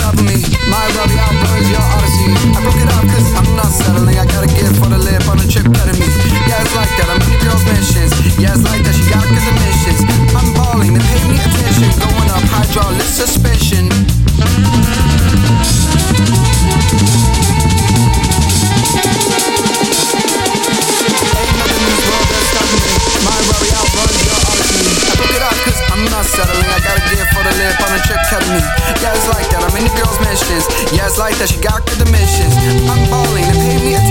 stop me. My Robbie outburns your Odyssey. I broke it off cause I'm not settling. I gotta get for the lip on the trip better me. Yeah, it's like that. I'm in the girl's mentions. Yeah, it's like that. She got good emissions. I'm balling, they pay me attention. Going up hydraulic suspension. I'm not settling, I gotta get lip on a trip ketamine. Yeah, it's like that. I'm in the girl's mentions. Yeah, it's like that. She got good dimensions. I'm balling. They pay me attention.